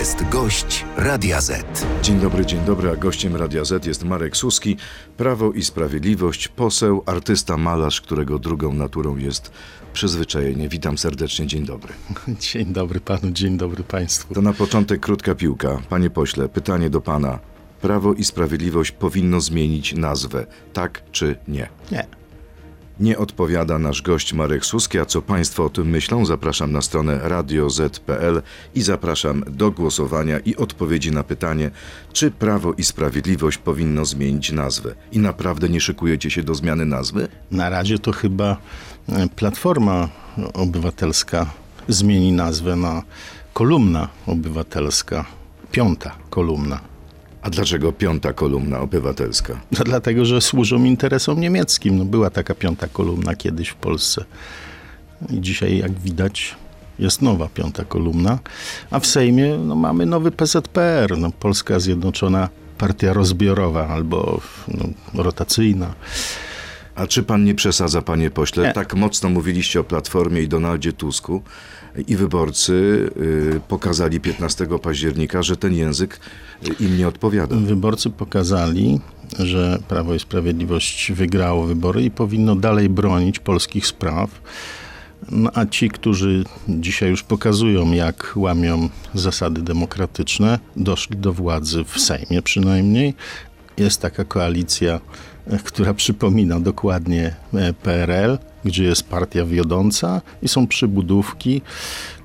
jest gość Radia Z. Dzień dobry, dzień dobry, a gościem Radia Z jest Marek Suski, Prawo i Sprawiedliwość, poseł, artysta, malarz, którego drugą naturą jest przyzwyczajenie. Witam serdecznie, dzień dobry. Dzień dobry panu, dzień dobry państwu. To na początek krótka piłka. Panie pośle, pytanie do pana. Prawo i Sprawiedliwość powinno zmienić nazwę, tak czy nie? Nie. Nie odpowiada nasz gość Marek Suski, a co Państwo o tym myślą? Zapraszam na stronę radioz.pl i zapraszam do głosowania i odpowiedzi na pytanie, czy Prawo i Sprawiedliwość powinno zmienić nazwę. I naprawdę nie szykujecie się do zmiany nazwy? Na razie to chyba e, Platforma Obywatelska zmieni nazwę na Kolumna Obywatelska. Piąta kolumna. A dlaczego piąta kolumna obywatelska? No, dlatego, że służą interesom niemieckim. No, była taka piąta kolumna kiedyś w Polsce. I dzisiaj, jak widać, jest nowa piąta kolumna. A w Sejmie no, mamy nowy PZPR, no, Polska Zjednoczona Partia Rozbiorowa albo no, rotacyjna. A czy pan nie przesadza, panie pośle? Nie. Tak mocno mówiliście o Platformie i Donaldzie Tusku i wyborcy y, pokazali 15 października, że ten język y, im nie odpowiada. Wyborcy pokazali, że Prawo i Sprawiedliwość wygrało wybory i powinno dalej bronić polskich spraw. No, a ci, którzy dzisiaj już pokazują, jak łamią zasady demokratyczne, doszli do władzy w Sejmie przynajmniej. Jest taka koalicja, która przypomina dokładnie e, PRL, gdzie jest partia wiodąca i są przybudówki.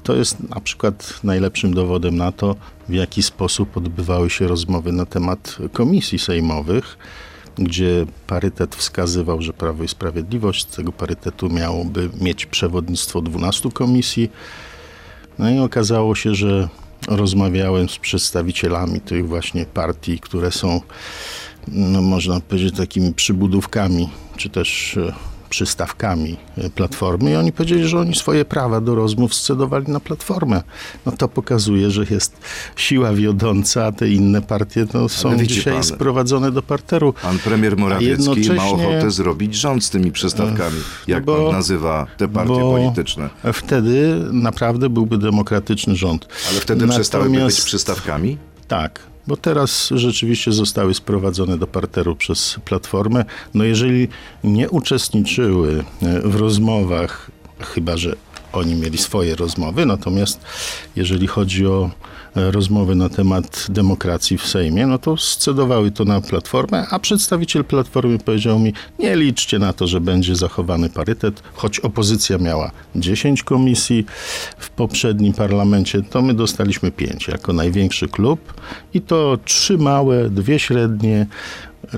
To jest na przykład najlepszym dowodem na to, w jaki sposób odbywały się rozmowy na temat komisji sejmowych, gdzie parytet wskazywał, że Prawo i Sprawiedliwość z tego parytetu miałoby mieć przewodnictwo 12 komisji. No i okazało się, że rozmawiałem z przedstawicielami tych właśnie partii, które są, no można powiedzieć, takimi przybudówkami, czy też e, przystawkami e, Platformy i oni powiedzieli, że oni swoje prawa do rozmów scedowali na Platformę. No to pokazuje, że jest siła wiodąca, a te inne partie no, są dzisiaj pan, sprowadzone do parteru. Pan premier Morawiecki ma ochotę zrobić rząd z tymi przystawkami. Jak bo- pan nazywa te partie polityczne? Wtedy naprawdę byłby demokratyczny rząd. Ale wtedy przestałyby być Natomiast- przystawkami? Tak, bo teraz rzeczywiście zostały sprowadzone do parteru przez Platformę. No jeżeli nie uczestniczyły e, w rozmowach, chyba że oni mieli swoje rozmowy, natomiast jeżeli chodzi o rozmowy na temat demokracji w Sejmie, no to scedowały to na Platformę, a przedstawiciel Platformy powiedział mi, nie liczcie na to, że będzie zachowany parytet, choć opozycja miała 10 komisji w poprzednim parlamencie, to my dostaliśmy 5 jako największy klub i to trzy małe, dwie średnie,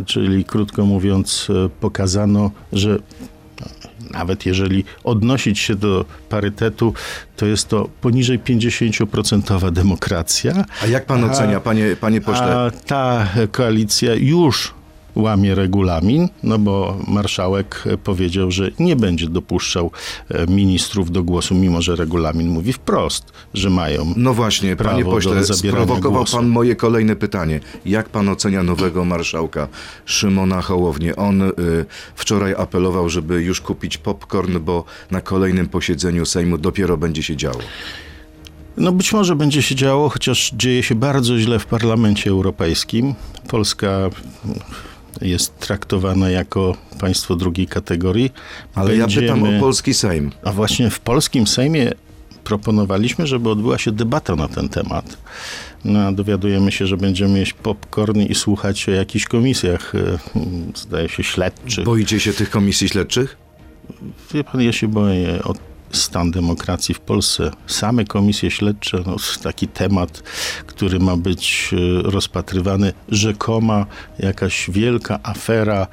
czyli krótko mówiąc pokazano, że nawet jeżeli odnosić się do parytetu, to jest to poniżej 50% demokracja. A jak pan A- ocenia, panie, panie pośle? Ta koalicja już łamie regulamin, no bo marszałek powiedział, że nie będzie dopuszczał e, ministrów do głosu, mimo że regulamin mówi wprost, że mają. No właśnie, panie pośle, sprowokował głosu. pan moje kolejne pytanie. Jak pan ocenia nowego marszałka Szymona Hołownię? On y, wczoraj apelował, żeby już kupić popcorn, bo na kolejnym posiedzeniu Sejmu dopiero będzie się działo. No być może będzie się działo, chociaż dzieje się bardzo źle w Parlamencie Europejskim. Polska jest traktowana jako państwo drugiej kategorii. Ale ja pytam Będziemy- o polski Sejm. A właśnie w polskim Sejmie proponowaliśmy, żeby odbyła się debata na ten temat. No, dowiadujemy się, że będziemy jeść popcorn i słuchać o jakichś komisjach, e, zdaje się, śledczych. Boicie się tych komisji śledczych? Wie pan, ja się boję o stan demokracji w Polsce. Same komisje śledcze, no, taki temat, który ma być e, rozpatrywany, rzekoma jakaś wielka afera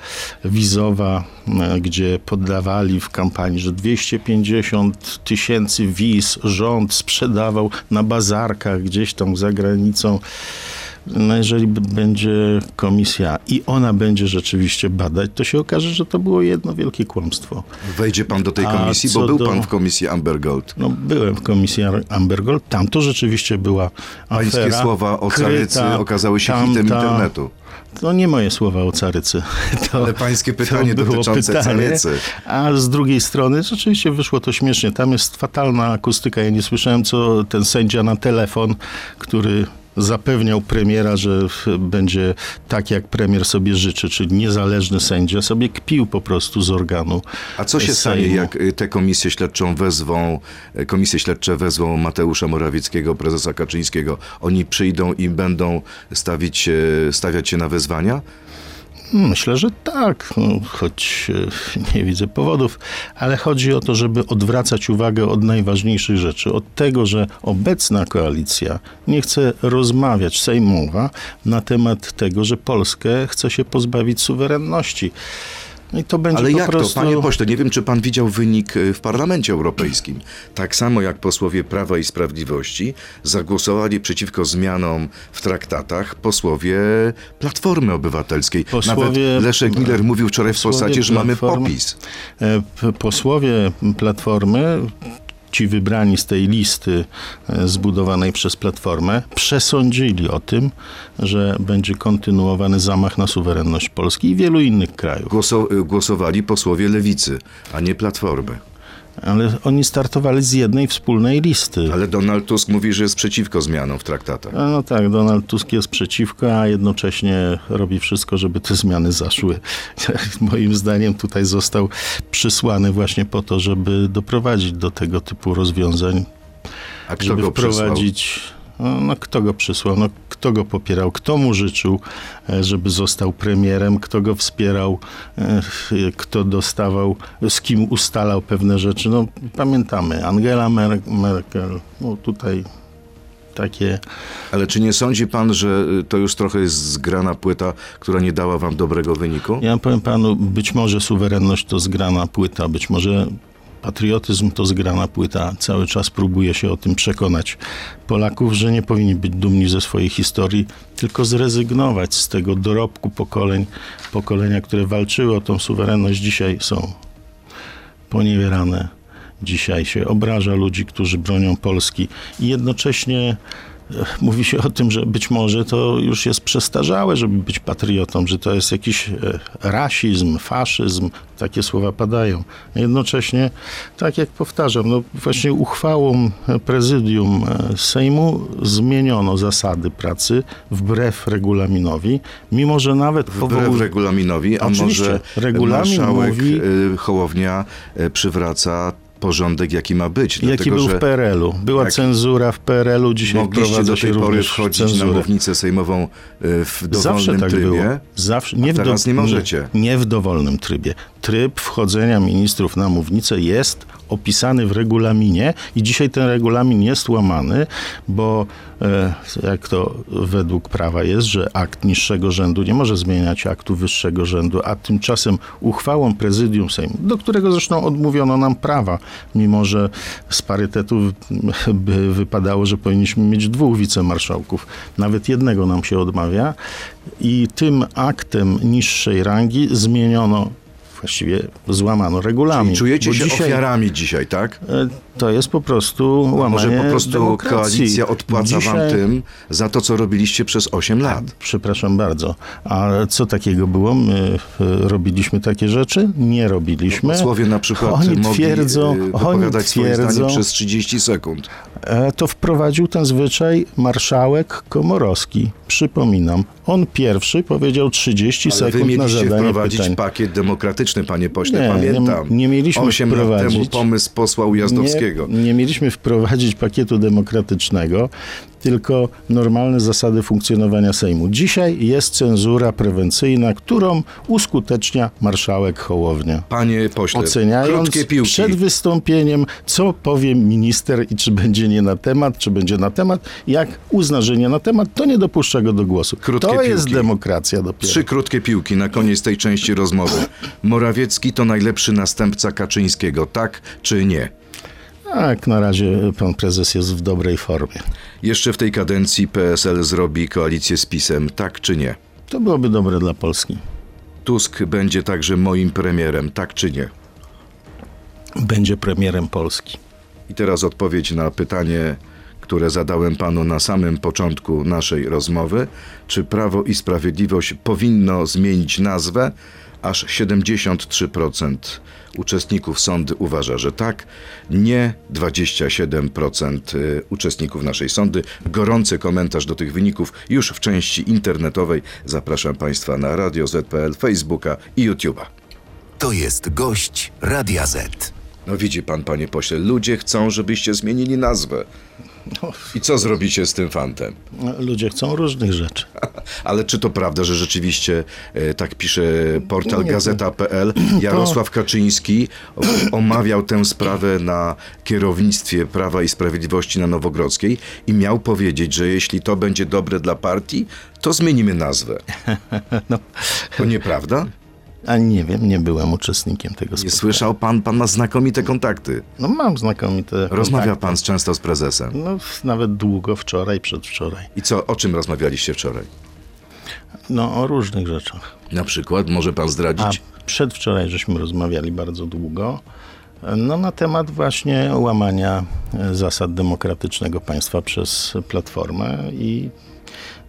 wizowa, e, gdzie poddawali w kampanii, że 250 tysięcy wiz rząd sprzedawał na bazarkach gdzieś tam za granicą. No jeżeli będzie komisja i ona będzie rzeczywiście badać, to się okaże, że to było jedno wielkie kłamstwo. Wejdzie pan do tej komisji, bo był do- pan w komisji Amber Gold. No, byłem w komisji Amber Gold, tam to rzeczywiście była Pańskie afera. słowa o carycy okazały się tamta, hitem internetu. To nie moje słowa o carycy. To, Ale pańskie pytanie dotyczące pytanie, carycy. A z drugiej strony, rzeczywiście wyszło to śmiesznie. Tam jest fatalna akustyka. Ja nie słyszałem, co ten sędzia na telefon, który zapewniał premiera, że będzie tak, jak premier sobie życzy, czyli niezależny sędzia, sobie kpił po prostu z organu A co się Sejmu. stanie, jak y, tę komisję śledczą wezwą, y, komisje śledcze wezwą Mateusza Morawieckiego, prezesa Kaczyńskiego? Oni przyjdą i będą stawić, stawiać się na wezwania? Myślę, że tak, choć e, nie widzę powodów, ale chodzi o to, żeby odwracać uwagę od najważniejszych rzeczy, od tego, że obecna koalicja nie chce rozmawiać sejmowa na temat tego, że Polskę chce się pozbawić suwerenności. I to będzie Ale jak prostu... to, panie pośle, nie wiem, czy pan widział wynik y, w Parlamencie Europejskim. Tak samo jak posłowie Prawa i Sprawiedliwości zagłosowali przeciwko zmianom w traktatach posłowie Platformy Obywatelskiej. Posłowie- Nawet Leszek Miller mówił wczoraj w Polsacie, że mamy popis. E, Posłowie Platformy, ci wybrani z tej listy e, zbudowanej przez Platformę, przesądzili o tym, że będzie kontynuowany zamach na suwerenność Polski i wielu innych krajów. Głoso, głosowali posłowie Lewicy, a nie Platformy. Ale oni startowali z jednej wspólnej listy. Ale Donald Tusk mówi, że jest przeciwko zmianom w traktatach. No tak, Donald Tusk jest przeciwko, a jednocześnie robi wszystko, żeby te zmiany zaszły. Moim zdaniem tutaj został przysłany właśnie po to, żeby doprowadzić do tego typu rozwiązań, A żeby wprowadzić. No, no kto go przysłał? No, kto go popierał? Kto mu życzył, e, żeby został premierem? Kto go wspierał? E, Kto dostawał, z kim ustalał pewne rzeczy? No pamiętamy. Angela Mer- Merkel. No tutaj takie... Ale czy nie sądzi pan, że y, to już trochę jest zgrana płyta, która nie dała wam dobrego wyniku? Ja powiem panu, być może suwerenność to zgrana płyta, być może patriotyzm to zgrana płyta. Cały czas próbuje się o tym przekonać Polaków, że nie powinni być dumni ze swojej historii, tylko zrezygnować z tego dorobku pokoleń, pokolenia, które walczyły o tą suwerenność, dzisiaj są poniewierane. Dzisiaj się obraża ludzi, którzy bronią Polski i jednocześnie mówi się o tym, że być może to już jest przestarzałe, żeby być patriotą, że to jest jakiś e, rasizm, faszyzm, takie słowa padają. Jednocześnie, tak jak powtarzam, no właśnie uchwałą e, prezydium e, Sejmu zmieniono zasady pracy wbrew regulaminowi, mimo że nawet Wbrew powołu- regulaminowi, a Oczywiście. może Regulamin marszałek mówi- Hołownia przywraca porządek, jaki ma być. Jaki dlatego, był w że PRL-u. Była jak cenzura w PRL-u, dzisiaj mogliście do się tej pory wchodzić na cenzurę. mównicę sejmową y, w dowolnym Zawsze tak trybie. było. Zawsze, nie w teraz nie możecie. Nie, nie w dowolnym trybie. Tryb wchodzenia ministrów na mównicę jest opisany w regulaminie i dzisiaj ten regulamin jest łamany, bo e, jak to według prawa jest, że akt niższego rzędu nie może zmieniać aktu wyższego rzędu, a tymczasem uchwałą prezydium Sejmu, do którego zresztą odmówiono nam prawa, mimo że z parytetu by wypadało, że powinniśmy mieć dwóch wicemarszałków. Nawet jednego nam się odmawia i tym aktem niższej rangi zmieniono właściwie złamano regulamin. Czujecie bo się dzisiaj, ofiarami dzisiaj, tak? e, To jest po prostu łamanie Może po prostu demokracji. koalicja odpłaca wam Dzisiaj- tym za to, co robiliście przez 8 lat. Przepraszam bardzo. A co takiego było? My e, robiliśmy takie rzeczy? Nie robiliśmy. Posłowie na przykład oni mogli twierdzą, oni wypowiadać swoje zdanie twierdzą, przez 30 sekund. E, to wprowadził ten zwyczaj marszałek Komorowski. Przypominam, on pierwszy powiedział 30 Ale wy sekund na mieliście zadanie wprowadzić pytań. pakiet demokratyczny, panie pośle, Nie, pamiętam. nie- nie mieliśmy 8 lat temu wprowadzić. pomysł posła Ujazdowskiego. Nie, nie mieliśmy wprowadzić pakietu demokratycznego, tylko normalne zasady funkcjonowania Sejmu. Dzisiaj jest cenzura prewencyjna, którą uskutecznia marszałek Hołownia. Panie pośle, Oceniając przed wystąpieniem, co powie minister i czy będzie nie na temat, czy będzie na temat. Jak uzna, że nie na temat, to nie dopuszcza go do głosu. Krótkie to jest piłki. demokracja dopiero. Trzy krótkie piłki na koniec tej części rozmowy. Morawiecki to najlepszy następca Kaczyńskiego, tak czy nie? Tak, na razie pan prezes jest w dobrej formie. Jeszcze w tej kadencji PSL zrobi koalicję z PiSem, tak czy nie? To byłoby dobre dla Polski. Tusk będzie także moim premierem, tak czy nie? Będzie premierem Polski. I teraz odpowiedź na pytanie, które zadałem panu na samym początku naszej rozmowy. Czy Prawo i Sprawiedliwość powinno zmienić nazwę? Aż 73% uczestników sądy uważa, że tak, nie 27% y, uczestników naszej sądy. Gorący komentarz do tych wyników już w części internetowej. Zapraszam Państwa na Radio ZPL, Facebooka i YouTube'a. To jest gość Radia Z. No widzi pan, panie pośle, ludzie chcą, żebyście zmienili nazwę. I co zrobicie z tym fantem? No, Ludzie chcą różnych rzeczy. Ale czy to prawda, że rzeczywiście e, tak pisze portal Nie, gazeta.pl? Jarosław Kaczyński omawiał tę sprawę na kierownictwie Prawa i Sprawiedliwości na Nowogrodzkiej i miał powiedzieć, że jeśli to będzie dobre dla partii, to zmienimy nazwę. No, To nieprawda? a nie wiem, nie byłem uczestnikiem tego Nie spotkania. słyszał pan, pan ma znakomite kontakty. No mam znakomite Rozmawia kontakty. pan z, często z prezesem. No nawet długo, wczoraj, przedwczoraj. I co, o czym rozmawialiście wczoraj? No o różnych rzeczach. Na przykład, może pan A zdradzić? przedwczoraj żeśmy rozmawiali bardzo długo. No na temat właśnie łamania e, zasad demokratycznego państwa przez Platformę i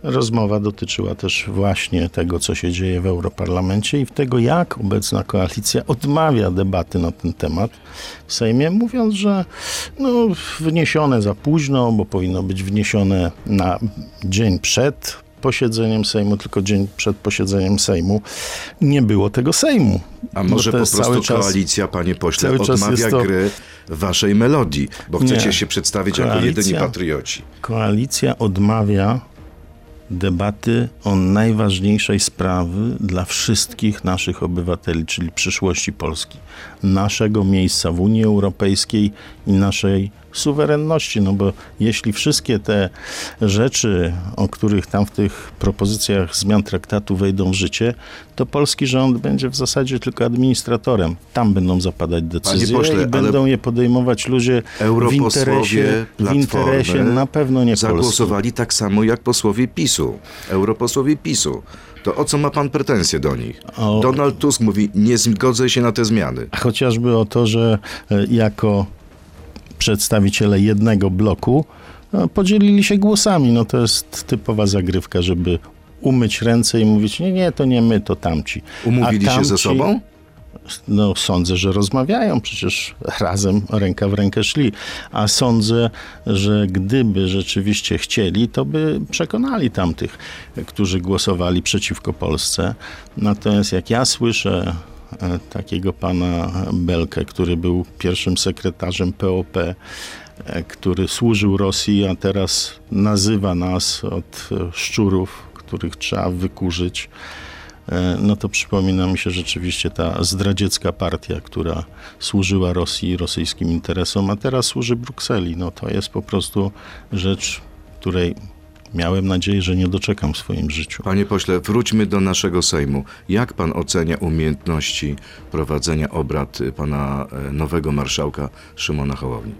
rozmowa dotyczyła też właśnie tego, co się dzieje w Europarlamencie i w tego, jak obecna koalicja odmawia debaty na ten temat w Sejmie, mówiąc, że no, wniesione za późno, bo powinno być wniesione na dzień przed posiedzeniem Sejmu, tylko dzień przed posiedzeniem Sejmu nie było tego Sejmu. A może po prostu cały czas- koalicja, panie pośle, odmawia to- gry waszej melodii, bo chcecie Nie. się przedstawić jako Koalicja- jedyni patrioci. Koalicja odmawia debaty o najważniejszej sprawy dla wszystkich naszych obywateli, czyli przyszłości Polski, naszego miejsca w Unii Europejskiej i naszej suwerenności. No bo jeśli wszystkie te rzeczy, o których tam w tych propozycjach zmian traktatu wejdą w życie, to polski rząd będzie w zasadzie tylko administratorem. Tam będą zapadać decyzje pośle, i będą je podejmować ludzie w interesie, w interesie na pewno nie Polski. Zagłosowali tak samo jak posłowie PiSu, europosłowie PiSu. To o co ma pan pretensje do nich? O- Donald Tusk mówi, nie zgodzę się na te zmiany. Chociażby o to, że e, jako przedstawiciele jednego bloku e, podzielili się głosami. No to jest typowa zagrywka, żeby umyć ręce i mówić, nie, nie, to nie my, to tamci. Umówili A się ze tamci- sobą? No sądzę, że rozmawiają, przecież razem ręka w rękę szli. A sądzę, że gdyby rzeczywiście chcieli, to by przekonali tamtych, którzy głosowali przeciwko Polsce. Natomiast jak ja słyszę takiego pana Belkę, który był pierwszym sekretarzem POP, e, który służył Rosji, a teraz nazywa nas od e, szczurów, których trzeba wykurzyć, e, no to przypomina mi się rzeczywiście ta zdradziecka partia, która służyła Rosji i rosyjskim interesom, a teraz służy Brukseli. No to jest po prostu rzecz, której miałem nadzieję, że nie doczekam w swoim życiu. Panie pośle, wróćmy do naszego Sejmu. Jak pan ocenia umiejętności prowadzenia obrad pana e, nowego marszałka Szymona Hołowni?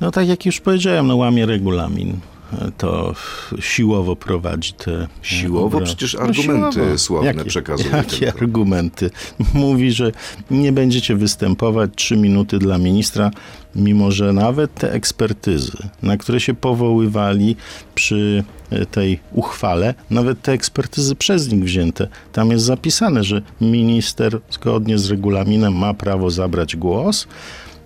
No tak jak już powiedziałem, no łamie regulamin. E, To siłowo prowadzi te... e, Siłowo? obrady. Przecież argumenty słowne przekazuje Jakie tylko. argumenty? Mówi, że nie będziecie występować trzy minuty dla ministra, mimo że nawet te ekspertyzy, na które się powoływali przy e, tej uchwale, nawet te ekspertyzy przez nich wzięte, tam jest zapisane, że minister zgodnie z regulaminem ma prawo zabrać głos,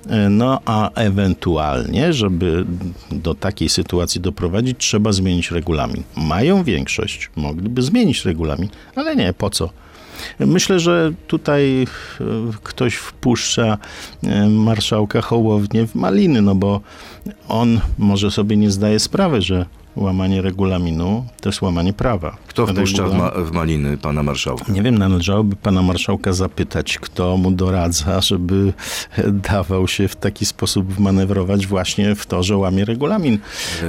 E, No a ewentualnie, żeby do takiej sytuacji doprowadzić, trzeba zmienić regulamin. Mają większość, mogliby zmienić regulamin, ale nie, po co? Myślę, że tutaj e, ktoś wpuszcza e, marszałka Hołownię w maliny, no bo on może sobie nie zdaje sprawy, że łamanie regulaminu to jest łamanie prawa. Kto wpuszcza w, ma- w maliny pana marszałka? nie wiem, należałoby pana marszałka zapytać, kto mu doradza, żeby dawał się w taki sposób wmanewrować właśnie w to, że łamie regulamin.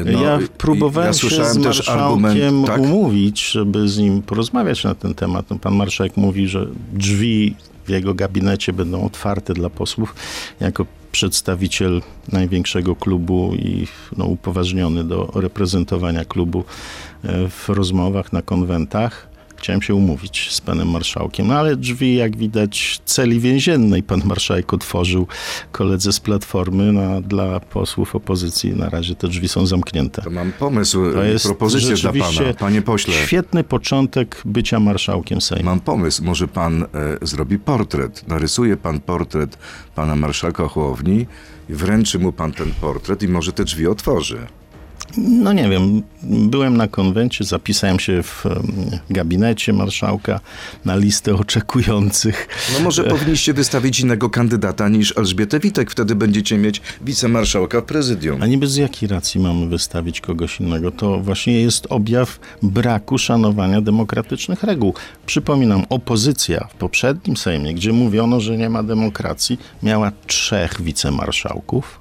No, ja próbowałem ja się z marszałkiem argument, tak? umówić, żeby z nim porozmawiać na ten temat. No, pan marszałek mówi, że drzwi w jego gabinecie będą otwarte dla posłów jako przedstawiciel największego klubu i no, upoważniony do reprezentowania klubu e, w rozmowach na konwentach. Chciałem się umówić z panem marszałkiem, no ale drzwi, jak widać, celi więziennej pan marszałek otworzył koledze z Platformy, no, a dla posłów opozycji na razie te drzwi są zamknięte. To mam pomysł, To jest propozycję dla pana. Panie pośle, Świetny początek bycia marszałkiem Sejmu. mam pomysł. Może pan e, zrobi portret. Narysuje pan portret pana marszałka Hołowni wręczy mu pan ten portret i może te drzwi otworzy. No nie wiem, byłem na konwencie, zapisałem się w gabinecie marszałka na listę oczekujących. No może powinniście wystawić innego kandydata niż Elżbietę Witek. Wtedy będziecie mieć wicemarszałka w prezydium. A niby z jakiej racji mamy wystawić kogoś innego? To właśnie jest objaw braku szanowania demokratycznych reguł. Przypominam, opozycja w poprzednim Sejmie, gdzie mówiono, że nie ma demokracji, miała trzech wicemarszałków.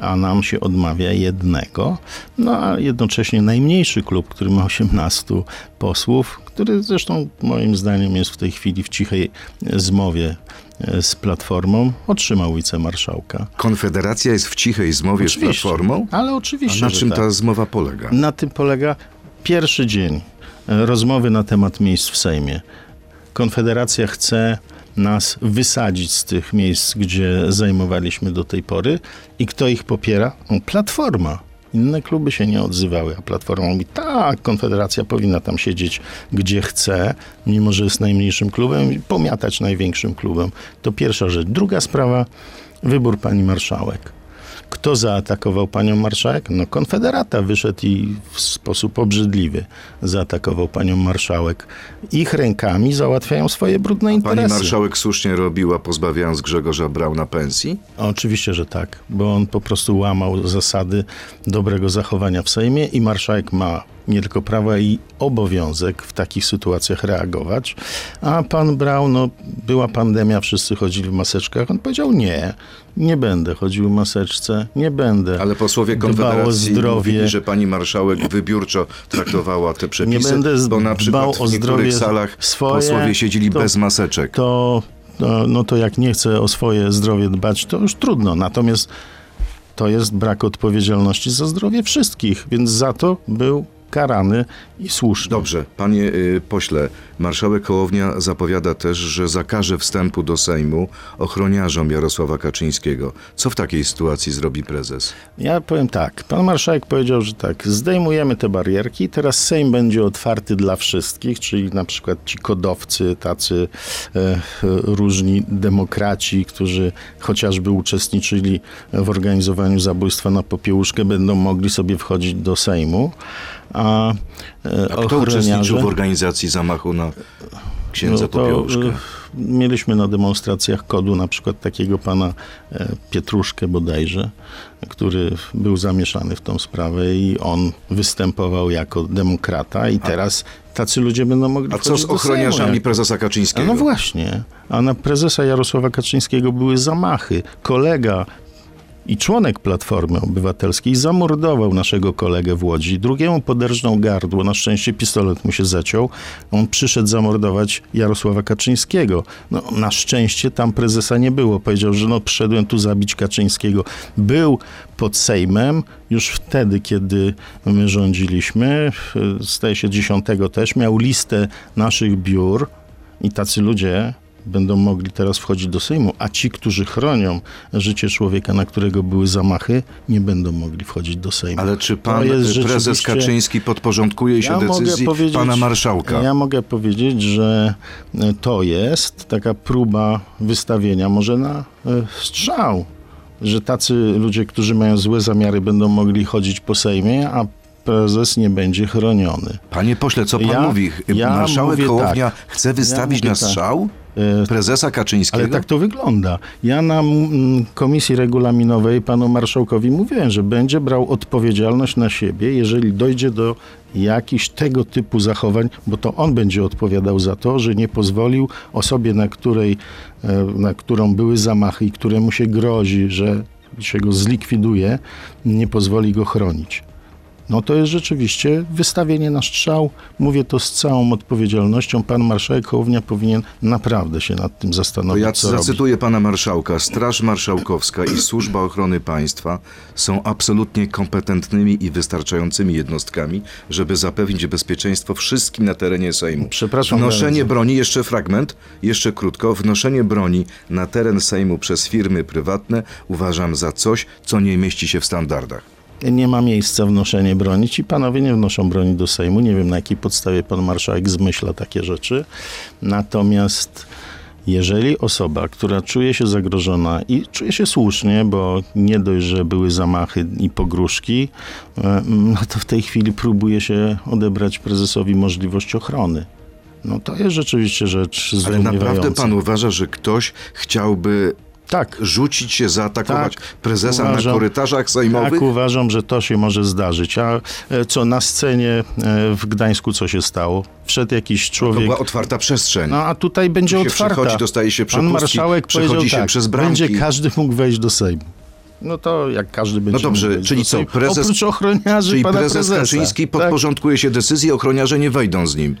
A nam się odmawia jednego. No a jednocześnie najmniejszy klub, który ma 18 posłów, który zresztą moim zdaniem jest w tej chwili w cichej zmowie e, z Platformą, otrzymał wicemarszałka. Konfederacja jest w cichej zmowie z Oczywiście. Platformą? Ale A oczywiście, na że czym tak. ta zmowa polega? Na tym polega pierwszy dzień e, rozmowy na temat miejsc w Sejmie. Konfederacja chce nas wysadzić z tych miejsc, gdzie zajmowaliśmy do tej pory. I kto ich popiera? No, Platforma. Inne kluby się nie odzywały, a Platforma mówi, tak, Konfederacja powinna tam siedzieć, gdzie chce, mimo że jest najmniejszym klubem i pomiatać największym klubem. To pierwsza rzecz. Druga sprawa, wybór pani marszałek. Kto zaatakował panią marszałek? No Konfederata wyszedł i w sposób obrzydliwy zaatakował panią marszałek. Ich rękami załatwiają swoje brudne interesy. Pani marszałek słusznie robiła, pozbawiając Grzegorza Brauna pensji? Oczywiście, że tak, bo on po prostu łamał zasady dobrego zachowania w Sejmie i marszałek ma nie tylko prawo i obowiązek w takich sytuacjach reagować. A pan Braun, no była pandemia, wszyscy chodzili w maseczkach. On powiedział nie, nie będę chodził w maseczce, nie będę. Ale posłowie Konfederacji mówili, że pani marszałek wybiórczo traktowała te przepisy, Nie będę bo na przykład o w niektórych zdrowie salach swoje, posłowie siedzieli to- bez maseczek. to, no, no to jak nie chce o swoje zdrowie dbać, to już trudno. Natomiast to jest brak odpowiedzialności za zdrowie wszystkich, więc za to był karany i słuszny. Dobrze, panie y, pośle, marszałek Hołownia zapowiada też, że zakaże wstępu do Sejmu ochroniarzom Jarosława Kaczyńskiego. Co w takiej sytuacji zrobi prezes? Ja powiem tak. Pan marszałek powiedział, że tak, zdejmujemy te barierki, teraz Sejm będzie otwarty dla wszystkich, czyli na przykład ci kodowcy, tacy e, różni demokraci, którzy chociażby uczestniczyli w organizowaniu zabójstwa na Popiełuszkę, będą mogli sobie wchodzić do Sejmu. A, A kto uczestniczył w organizacji zamachu na księdza no to, Popiełuszkę? e, Mieliśmy na demonstracjach kodu na przykład takiego pana e, Pietruszkę bodajże, który był zamieszany w tą sprawę i on występował jako demokrata i teraz tacy ludzie będą mogli A co z ochroniarzami jak- prezesa A Kaczyńskiego? no właśnie. A na prezesa Jarosława Kaczyńskiego były zamachy. Kolega i członek Platformy Obywatelskiej zamordował naszego kolegę w Łodzi. Drugiemu poderżnął gardło. Na szczęście pistolet mu się zaciął. On przyszedł zamordować Jarosława Kaczyńskiego. No, na szczęście tam prezesa nie było. Powiedział, że no, przyszedłem tu zabić Kaczyńskiego. Był pod Sejmem już wtedy, kiedy my rządziliśmy. Staje się dziesiątego też. Miał listę naszych biur i tacy ludzie będą mogli teraz wchodzić do Sejmu, a ci, którzy chronią życie człowieka, na którego były zamachy, nie będą mogli wchodzić do Sejmu. Ale czy pan jest prezes rzeczywiście- Kaczyński podporządkuje się Ja decyzji pana marszałka? Ja mogę powiedzieć, że e, to jest taka próba wystawienia może na e, strzał, że tacy ludzie, którzy mają złe zamiary, będą mogli chodzić po Sejmie, a prezes nie będzie chroniony. Panie pośle, co pan Ja- mówi? ja Marszałek mówię Hołownia tak. chce wystawić Ja na tak. strzał E, prezesa Kaczyńskiego? Ale tak to wygląda. Ja na mm, komisji regulaminowej panu marszałkowi mówiłem, że będzie brał odpowiedzialność na siebie, jeżeli dojdzie do jakichś tego typu zachowań, bo to on będzie odpowiadał za to, że nie pozwolił osobie, na, której, e, na którą były zamachy i któremu się grozi, że się go zlikwiduje, nie pozwoli go chronić. No to jest rzeczywiście wystawienie na strzał. Mówię to z całą odpowiedzialnością. Pan marszałek Hołownia powinien naprawdę się nad tym To zastanowić, ja co robić. zacytuję pana marszałka. Straż Marszałkowska i Służba Ochrony Państwa są absolutnie kompetentnymi i wystarczającymi jednostkami, żeby zapewnić bezpieczeństwo wszystkim na terenie Sejmu. Przepraszam Wnoszenie bardzo. broni, jeszcze fragment, jeszcze krótko. Wnoszenie broni na teren Sejmu przez firmy prywatne uważam za coś, co nie mieści się w standardach. Nie ma miejsca wnoszenie broni. Ci panowie nie wnoszą broni do Sejmu. Nie wiem, na jakiej podstawie pan marszałek zmyśla takie rzeczy. Natomiast jeżeli osoba, która czuje się zagrożona i czuje się słusznie, bo nie dość, że były zamachy i pogróżki, e, no to w tej chwili próbuje się odebrać prezesowi możliwość ochrony. No to jest rzeczywiście rzecz Ale naprawdę pan uważa, że ktoś chciałby Tak, rzucić się, zaatakować Tak, prezesa uważam. na korytarzach sejmowych? Tak, uważam, że to się może zdarzyć. A e, co na scenie e, w Gdańsku co się stało? Wszedł jakiś To człowiek. była otwarta przestrzeń. No a tutaj będzie Tu się otwarta. przechodzi, dostaje się Pan przepustki, marszałek przechodzi się tak, przez bramki. będzie każdy mógł wejść do Sejmu. No to jak każdy będzie dobrze, mógł wejść czyli co, prezes- Oprócz ochroniarzy Czyli prezes prezesa. Kaczyński Tak. podporządkuje się decyzji, ochroniarze nie wejdą z nim.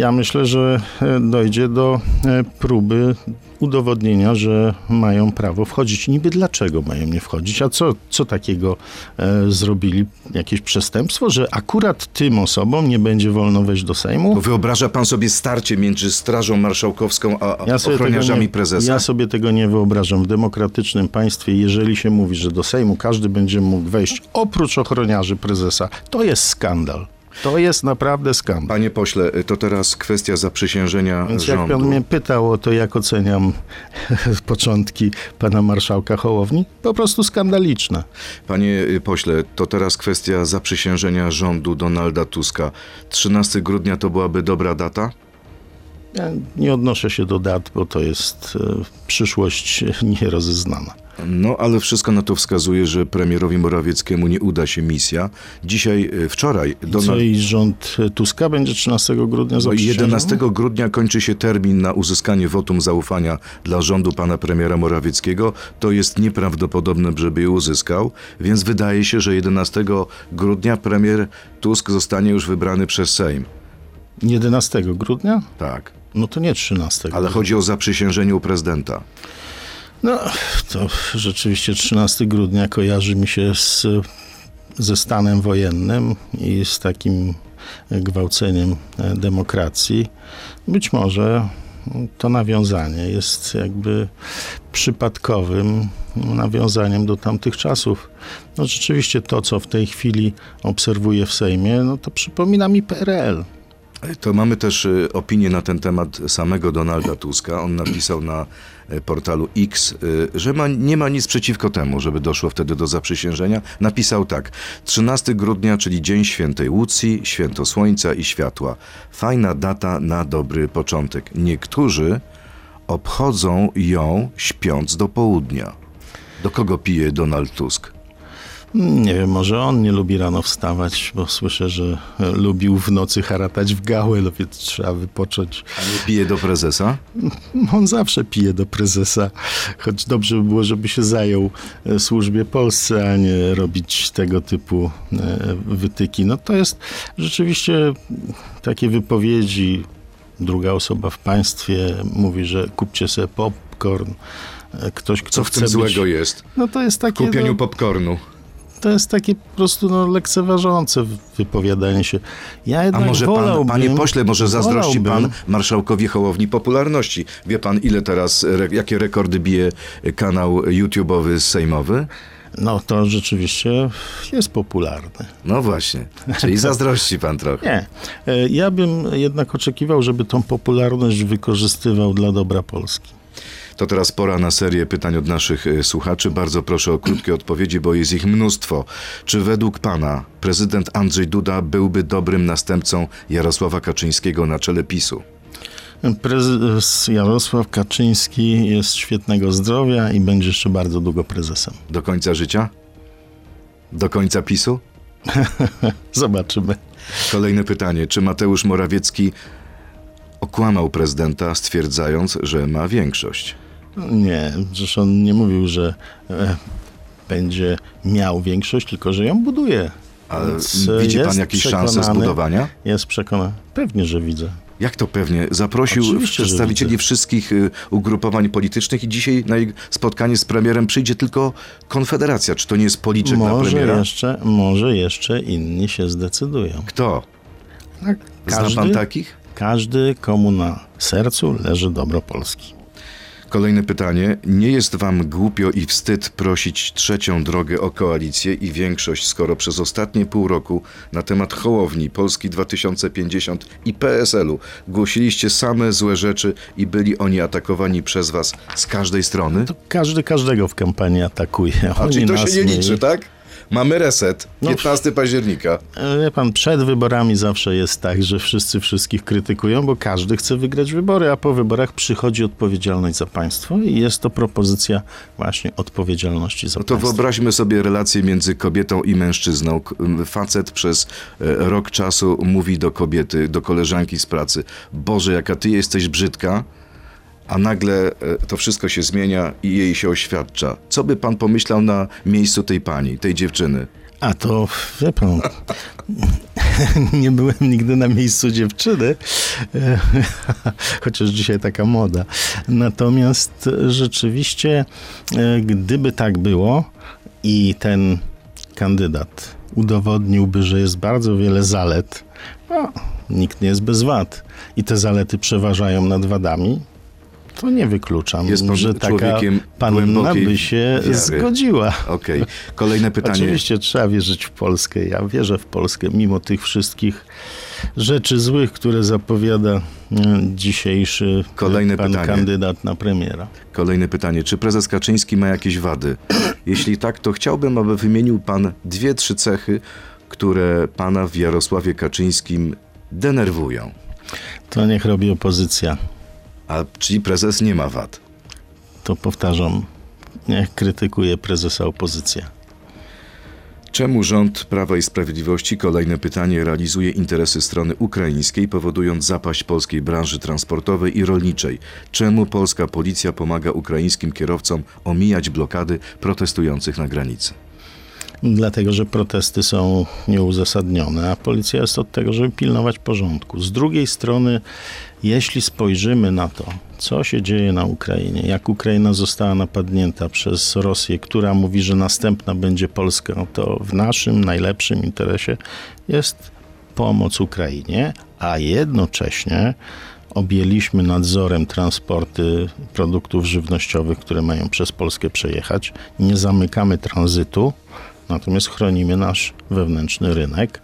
Ja myślę, że e, dojdzie do e, próby udowodnienia, że mają prawo wchodzić. Niby dlaczego mają nie wchodzić? A co, co takiego e, zrobili? Jakieś przestępstwo, że akurat tym osobom nie będzie wolno wejść do Sejmu? Wyobraża pan sobie starcie między Strażą Marszałkowską a Ja ochroniarzami nie, prezesa? ja sobie tego nie wyobrażam. W demokratycznym państwie, jeżeli się mówi, że do Sejmu każdy będzie mógł wejść oprócz ochroniarzy prezesa, to jest skandal. To jest naprawdę skandal. Panie pośle, to teraz kwestia zaprzysiężenia Więc jak rządu. pan mnie pytał o to, jak oceniam początki pana marszałka Hołowni, po prostu skandaliczne. Panie pośle, to teraz kwestia zaprzysiężenia rządu Donalda Tuska. 13 grudnia to byłaby dobra data? Ja nie odnoszę się do dat, bo to jest e, przyszłość nierozeznana. No, ale wszystko na to wskazuje, że premierowi Morawieckiemu nie uda się misja. Dzisiaj, y, wczoraj, Co Donald... i rząd Tuska będzie 13 grudnia No, zaprzysiężony? 11 grudnia kończy się termin na uzyskanie wotum zaufania dla rządu pana premiera Morawieckiego. To jest nieprawdopodobne, żeby je uzyskał, więc wydaje się, że 11 grudnia premier Tusk zostanie już wybrany przez Sejm. 11 grudnia? Tak. No to nie 13. Ale chodzi o zaprzysiężenie u prezydenta. No, to rzeczywiście 13 grudnia kojarzy mi się z, ze stanem wojennym i z takim gwałceniem e, demokracji. Być może to nawiązanie jest jakby przypadkowym nawiązaniem do tamtych czasów. No rzeczywiście to, co w tej chwili obserwuję w Sejmie, no to przypomina mi PRL. To mamy też y, opinię na ten temat samego Donalda Tuska. On napisał na y, portalu X, y, że ma, nie ma nic przeciwko temu, żeby doszło wtedy do zaprzysiężenia. Napisał tak. 13 grudnia, czyli Dzień Świętej Łucji, Święto Słońca i Światła. Fajna data na dobry początek. Niektórzy obchodzą ją śpiąc do południa. Do kogo pije Donald Tusk? Nie wiem, może on nie lubi rano wstawać, bo słyszę, że e, lubił w nocy haratać w gałę, no więc trzeba wypocząć. A nie pije do prezesa? On zawsze pije do prezesa, choć dobrze by było, żeby się zajął e, służbie Polsce, a nie robić tego typu e, wytyki. No to jest rzeczywiście takie wypowiedzi. Druga osoba w państwie mówi, że kupcie sobie popcorn. Ktoś, kto Co w tym być... złego jest? No to jest W takie... kupieniu no, popcornu. To jest takie po prostu no, lekceważące wypowiadanie się. Ja A jednak może pan, panie pośle, może zazdrości pan wolałbym- marszałkowi Hołowni popularności? Wie pan, ile teraz, jakie rekordy bije kanał YouTube'owy sejmowy? No to rzeczywiście jest popularne. No właśnie, czyli zazdrości pan trochę. Nie. E, Ja bym jednak oczekiwał, żeby tą popularność wykorzystywał dla dobra Polski. To teraz pora na serię pytań od naszych e, słuchaczy. Bardzo proszę o krótkie odpowiedzi, bo jest ich mnóstwo. Czy według pana prezydent Andrzej Duda byłby dobrym następcą Jarosława Kaczyńskiego na czele PiSu? Prezes Jarosław Kaczyński jest świetnego zdrowia i będzie jeszcze bardzo długo prezesem. Do końca życia? Do końca PiSu? Zobaczymy. Kolejne pytanie. Czy Mateusz Morawiecki okłamał prezydenta, stwierdzając, że ma większość? Nie, przecież on nie mówił, że e, będzie miał większość, tylko że ją buduje. Ale Więc, e, widzi pan jakieś szanse zbudowania? Jest przekonany. Pewnie, że widzę. Jak to pewnie? Zaprosił Oczywiście, przedstawicieli wszystkich y, ugrupowań politycznych i dzisiaj na spotkanie z premierem przyjdzie tylko Konfederacja. Czy to nie jest policzek na Może premiera? jeszcze, może jeszcze inni się zdecydują. Kto? Tak, Zna pan takich? Każdy, komu na sercu leży dobro Polski. Kolejne pytanie. Nie jest wam głupio i wstyd prosić trzecią drogę o koalicję i większość, skoro przez ostatnie pół roku na temat Hołowni, Polski 2050 i PSL-u głosiliście same złe rzeczy i byli oni atakowani przez was z każdej strony? To każdy każdego w kampanii atakuje. A Oni czyli to się nie liczy, tak? Mamy reset, No. 15 października. E, Wie pan, przed wyborami zawsze jest tak, że wszyscy wszystkich krytykują, bo każdy chce wygrać wybory, a po wyborach przychodzi odpowiedzialność za państwo i jest to propozycja właśnie odpowiedzialności za No to państwo. wyobraźmy sobie relację między kobietą i mężczyzną. Facet przez e, rok czasu mówi do kobiety, do koleżanki z pracy: Boże, jaka ty jesteś brzydka. A nagle e, to wszystko się zmienia i jej się oświadcza. Co by pan pomyślał na miejscu tej pani, tej dziewczyny? A to, wie pan, nie byłem nigdy na miejscu dziewczyny, e, chociaż dzisiaj taka moda. Natomiast rzeczywiście, e, gdyby tak było i ten kandydat udowodniłby, że jest bardzo wiele zalet, no, nikt nie jest bez wad i te zalety przeważają nad wadami, to nie wykluczam, Jest pan że taka panna by się wiary. zgodziła. Okej. Kolejne pytanie. Oczywiście trzeba wierzyć w Polskę. Ja wierzę w Polskę, mimo tych wszystkich rzeczy złych, które zapowiada e, dzisiejszy e, Kolejne pan pytanie. kandydat na premiera. Kolejne pytanie. Czy prezes Kaczyński ma jakieś wady? Jeśli tak, to chciałbym, aby wymienił pan dwie, trzy cechy, które pana w Jarosławie Kaczyńskim denerwują. To niech robi opozycja. A czyli prezes nie ma wad. To powtarzam, niech krytykuje prezesa opozycja. Czemu rząd Prawa i Sprawiedliwości, kolejne pytanie, realizuje interesy strony ukraińskiej, powodując zapaść polskiej branży transportowej i rolniczej? Czemu polska policja pomaga ukraińskim kierowcom omijać blokady protestujących na granicy? Dlatego, że protesty są nieuzasadnione, a policja jest od tego, żeby pilnować porządku. Z drugiej strony, jeśli spojrzymy na to, co się dzieje na Ukrainie, jak Ukraina została napadnięta przez Rosję, która mówi, że następna będzie Polska, to w naszym najlepszym interesie jest pomoc Ukrainie, a jednocześnie objęliśmy nadzorem transporty produktów żywnościowych, które mają przez Polskę przejechać. Nie zamykamy tranzytu, natomiast chronimy nasz wewnętrzny rynek.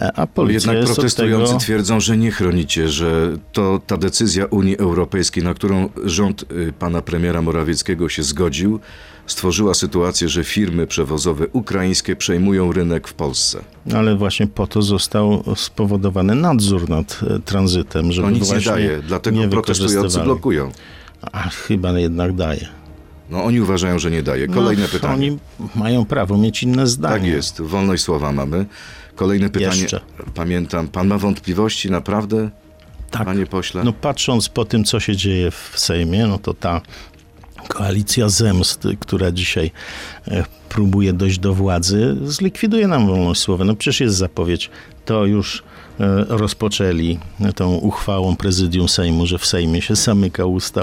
E, A policja Jednak protestujący tego... twierdzą, że nie chronicie, że to ta decyzja Unii Europejskiej, na którą rząd y, pana premiera Morawieckiego się zgodził, stworzyła sytuację, że firmy przewozowe ukraińskie przejmują rynek w Polsce. Ale właśnie po to został spowodowany nadzór nad e, tranzytem, żeby No nic nie daje, dlatego protestujący blokują. A chyba jednak daje. No oni uważają, że nie daje. Kolejne no, pytanie. Oni mają prawo mieć inne zdanie. Tak jest, wolność słowa mamy. Kolejne pytanie. Jeszcze. Pamiętam, pan ma wątpliwości naprawdę, Tak. panie pośle? No patrząc po tym, co się dzieje w Sejmie, no to ta koalicja zemsty, która dzisiaj e, próbuje dojść do władzy, zlikwiduje nam wolność słowa. No przecież jest zapowiedź. To już e, rozpoczęli tą uchwałą prezydium Sejmu, że w Sejmie się zamyka usta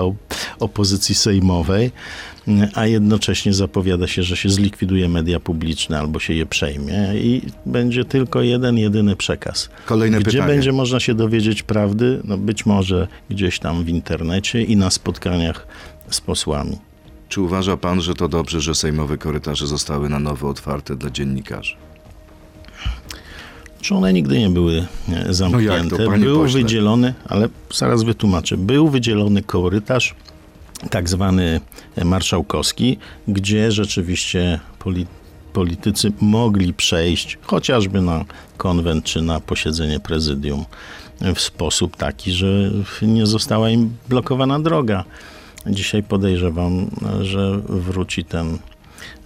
opozycji sejmowej, a jednocześnie zapowiada się, że się zlikwiduje media publiczne albo się je przejmie i będzie tylko jeden, jedyny przekaz. Kolejne Gdzie pytanie. będzie można się dowiedzieć prawdy? No być może gdzieś tam w internecie i na spotkaniach z posłami. Czy uważa pan, że to dobrze, że sejmowe korytarze zostały na nowo otwarte dla dziennikarzy? Czy one nigdy nie były e, zamknięte? No to, Był pośle? wydzielony, ale zaraz wytłumaczę, był wydzielony korytarz, tak zwany marszałkowski, gdzie rzeczywiście poli- politycy mogli przejść chociażby na konwent czy na posiedzenie prezydium w sposób taki, że nie została im blokowana droga. Dzisiaj podejrzewam, że wróci ten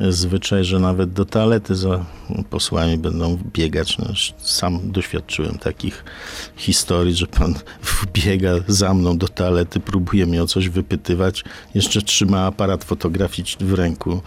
zwyczaj, że nawet do toalety za posłami będą biegać. No, sam doświadczyłem takich historii, że pan wbiega za mną do toalety, próbuje mnie o coś wypytywać, jeszcze trzyma aparat fotograficzny w ręku.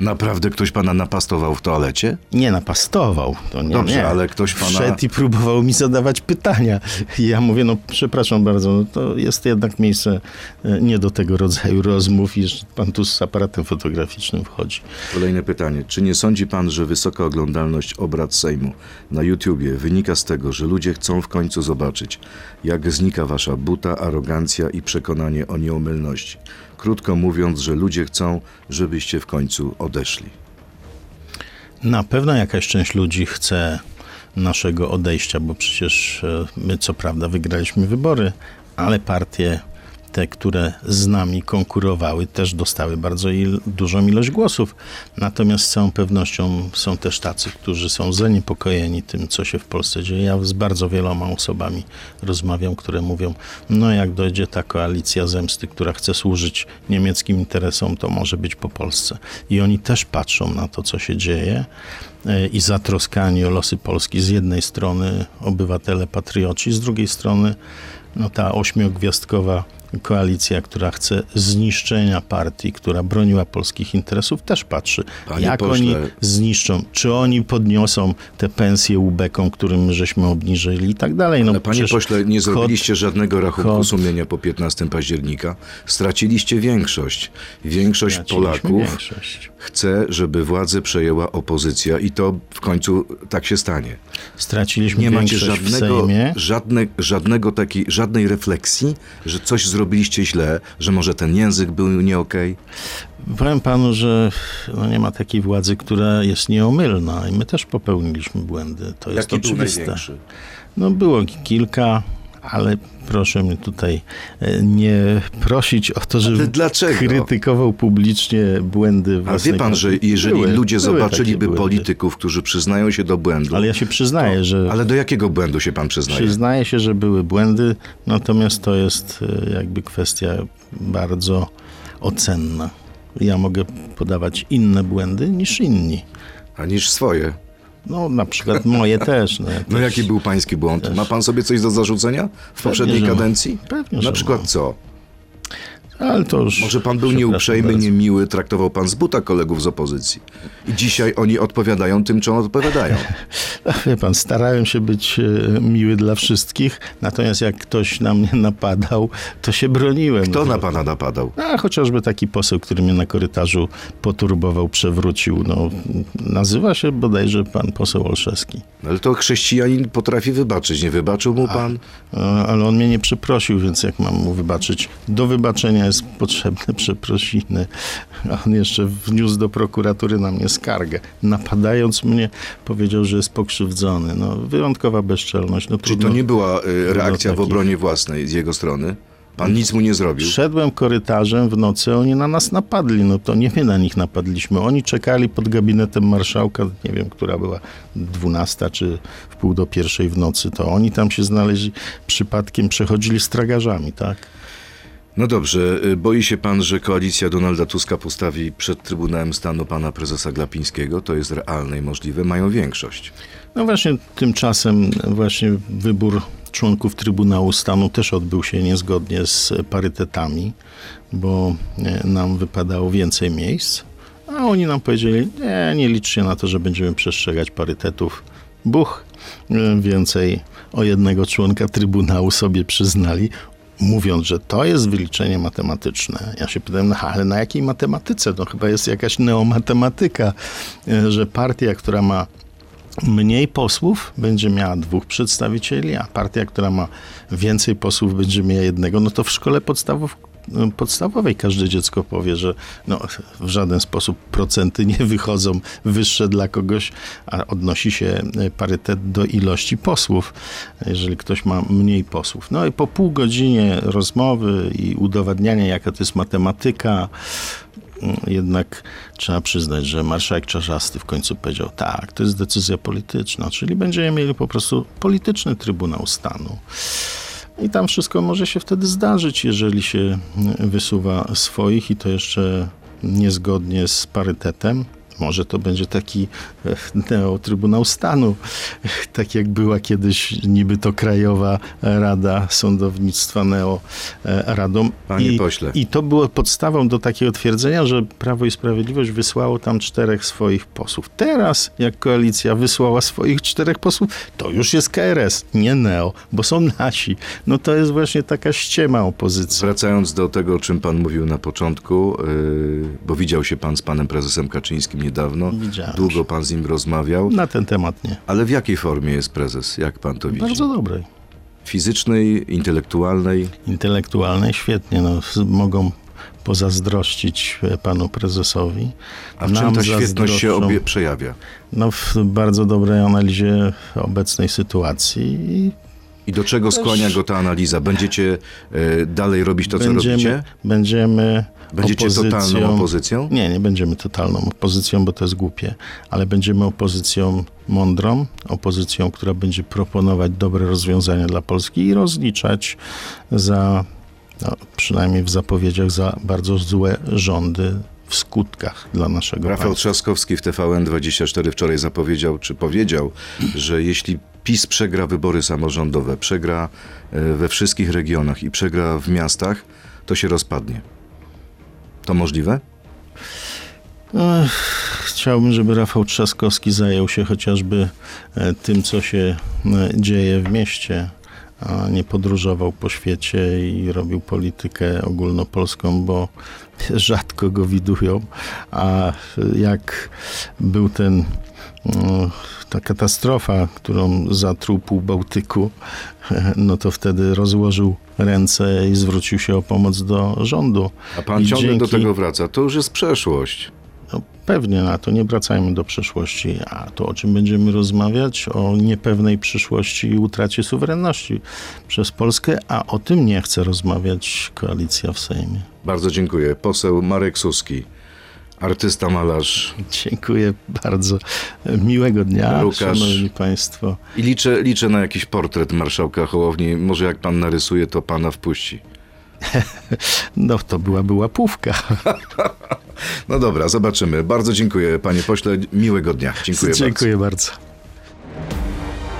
Naprawdę ktoś pana napastował w toalecie? Nie napastował, to nie, Dobrze, nie. ale ktoś pana- Wszedł i próbował mi zadawać pytania. I ja mówię, no przepraszam bardzo, no to jest jednak miejsce e, nie do tego rodzaju rozmów i że pan tu z aparatem fotograficznym wchodzi. Kolejne pytanie. Czy nie sądzi pan, że wysoka oglądalność obrad Sejmu na YouTubie wynika z tego, że ludzie chcą w końcu zobaczyć, jak znika wasza buta, arogancja i przekonanie o nieomylności? Krótko mówiąc, że ludzie chcą, żebyście w końcu odeszli. Na pewno jakaś część ludzi chce naszego odejścia, bo przecież e, my co prawda wygraliśmy wybory, ale partie te, które z nami konkurowały, też dostały bardzo il, dużą ilość głosów. Natomiast z całą pewnością są też tacy, którzy są zaniepokojeni tym, co się w Polsce dzieje. Ja z bardzo wieloma osobami rozmawiam, które mówią, no jak dojdzie ta koalicja zemsty, która chce służyć niemieckim interesom, to może być po Polsce. I oni też patrzą na to, co się dzieje e, i zatroskani o losy Polski z jednej strony obywatele patrioci, z drugiej strony no, ta ośmiogwiazdkowa koalicja, która chce zniszczenia partii, która broniła polskich interesów, też patrzy, Panie jak pośle- oni zniszczą, czy oni podniosą te pensje ubekom, którym my żeśmy obniżyli i tak dalej. No, Ale panie pośle, nie zrobiliście żadnego rachunku kod- sumienia po 15 października. Straciliście większość. Większość Polaków większość. chce, żeby władzę przejęła opozycja i to w końcu tak się stanie. Straciliśmy Nie macie większość w żadnego, Sejmie. żadne, żadnego takiej, żadnej refleksji, że coś zrobiliście źle, że może ten język był nie okej. Powiem panu, że no nie ma takiej władzy, która jest nieomylna i my też popełniliśmy błędy. To jest Jaki był oczywiste. największy? No było kilka, ale proszę mnie tutaj e, nie prosić o to, żebym dlaczego? krytykował publicznie błędy A własnej wie pan, że jeżeli Były- ludzie były zobaczyliby polityków, którzy przyznają się do błędu, Ale ja się przyznaję, że ale do jakiego błędu się pan przyznaje? przyznaję się, że były błędy, natomiast to jest e, jakby kwestia bardzo ocenna. Ja mogę podawać inne błędy niż inni. A niż swoje. No na przykład moje też. No, No też- jaki był pański błąd? Ma pan sobie coś do zarzucenia w poprzedniej kadencji? Pewnie, Na przykład co? Ale to już... Może pan był nieuprzejmy, bardzo. niemiły, traktował pan z buta kolegów z opozycji. I dzisiaj oni odpowiadają tym, czym odpowiadają. Wie pan, starałem się być e, miły dla wszystkich, natomiast jak ktoś na mnie napadał, to się broniłem. Kto No, na pana napadał? A chociażby taki poseł, który mnie na korytarzu poturbował, przewrócił. No, nazywa się bodajże pan poseł Olszewski. Ale to chrześcijanin potrafi wybaczyć. Nie wybaczył mu pan? E, Ale on mnie nie przeprosił, więc jak mam mu wybaczyć? Do wybaczenia jest potrzebne przeprosiny. A on jeszcze wniósł do prokuratury na mnie skargę. Napadając mnie, powiedział, że jest pokrzywdzony. No, wyjątkowa bezczelność. No, Czyli to nie była y, reakcja w obronie własnej z jego strony? Pan nic mu nie zrobił? Szedłem korytarzem w nocy, oni na nas napadli. No to nie my na nich napadliśmy. Oni czekali pod gabinetem marszałka, nie wiem, która była 12 czy w pół do pierwszej w nocy. To oni tam się znaleźli, przypadkiem przechodzili z tragarzami, tak? No dobrze, y, boi się pan, że koalicja Donalda Tuska postawi przed Trybunałem Stanu pana prezesa Glapińskiego? To jest realne i możliwe. Mają większość. No właśnie tymczasem właśnie wybór członków Trybunału Stanu też odbył się niezgodnie z parytetami, bo e, nam wypadało więcej miejsc, a oni nam powiedzieli, nie, nie liczcie na to, że będziemy przestrzegać parytetów. Buch, e, więcej o jednego członka Trybunału sobie przyznali, mówiąc, że to jest wyliczenie matematyczne. Ja się pytałem, no ale na jakiej matematyce? To chyba jest jakaś neomatematyka, e, że partia, która ma mniej posłów będzie miała dwóch przedstawicieli, a partia, która ma więcej posłów będzie miała jednego, no to w szkole podstawow, podstawowej każde dziecko powie, że no, w żaden sposób procenty nie wychodzą wyższe dla kogoś, a odnosi się e, parytet do ilości posłów, jeżeli ktoś ma mniej posłów. No i po pół godzinie rozmowy i udowadniania, jaka to jest matematyka, jednak trzeba przyznać, że marszałek Czarzasty w końcu powiedział, tak, to jest decyzja polityczna, czyli będziemy mieli po prostu polityczny Trybunał Stanu. I tam wszystko może się wtedy zdarzyć, jeżeli się wysuwa swoich i to jeszcze niezgodnie z parytetem. Może to będzie taki e, neotrybunał stanu, tak jak była kiedyś niby to Krajowa Rada Sądownictwa Neo e. Panie I, pośle. I to było podstawą do takiego twierdzenia, że Prawo i Sprawiedliwość wysłało tam czterech swoich posłów. Teraz, jak koalicja wysłała swoich czterech posłów, to już jest KRS, nie Neo, bo są nasi. No to jest właśnie taka ściema opozycji. Wracając do tego, o czym pan mówił na początku, yy, bo widział się pan z panem prezesem Kaczyńskim niedawno. Widziałem Długo pan z nim rozmawiał. Na ten temat nie. Ale w jakiej formie jest prezes? Jak pan to widzi? Bardzo dobrej. Fizycznej, intelektualnej? Intelektualnej, świetnie. No, mogą pozazdrościć e, panu prezesowi. A w czym ta świetność się obie przejawia? No, w bardzo dobrej analizie obecnej sytuacji i I do czego skłania go ta analiza? Będziecie e, dalej robić to, co robicie? będziemy, będziemy Będziecie opozycją, totalną opozycją? Nie, nie będziemy totalną opozycją, bo to jest głupie, ale będziemy opozycją mądrą, opozycją, która będzie proponować dobre rozwiązania dla Polski i rozliczać za, no, przynajmniej w zapowiedziach, za bardzo złe rządy w skutkach dla naszego Rafał państwa. Trzaskowski w TVN24 wczoraj zapowiedział, czy powiedział, że jeśli PiS przegra wybory samorządowe, przegra e, we wszystkich regionach i przegra w miastach, to się rozpadnie. To możliwe? Ech, Chciałbym, żeby Rafał Trzaskowski zajął się chociażby e, tym, co się e, dzieje w mieście, a nie podróżował po świecie i robił politykę ogólnopolską, bo rzadko go widują. A jak był ten ta katastrofa, którą zatruł pół Bałtyku, no to wtedy rozłożył ręce i zwrócił się o pomoc do rządu. A pan I ciągle do dzięki- tego wraca. To już jest przeszłość. no, pewnie na to, nie wracajmy do przeszłości. A to o czym będziemy rozmawiać? O niepewnej przyszłości i utracie suwerenności przez Polskę, a o tym nie chce rozmawiać koalicja w Sejmie. Bardzo dziękuję. Poseł Marek Suski, artysta, malarz. Dziękuję bardzo. Miłego dnia, szanowni państwo. I liczę, liczę na jakiś portret marszałka Hołowni. Może jak pan narysuje, to pana wpuści. No to byłaby łapówka. No dobra, zobaczymy. Bardzo dziękuję, panie pośle. Miłego dnia. Dziękuję, bardzo. Dziękuję bardzo.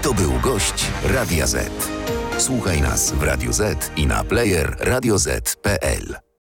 To był gość Radia Z. Słuchaj nas w Radio Z i na player radioz.pl.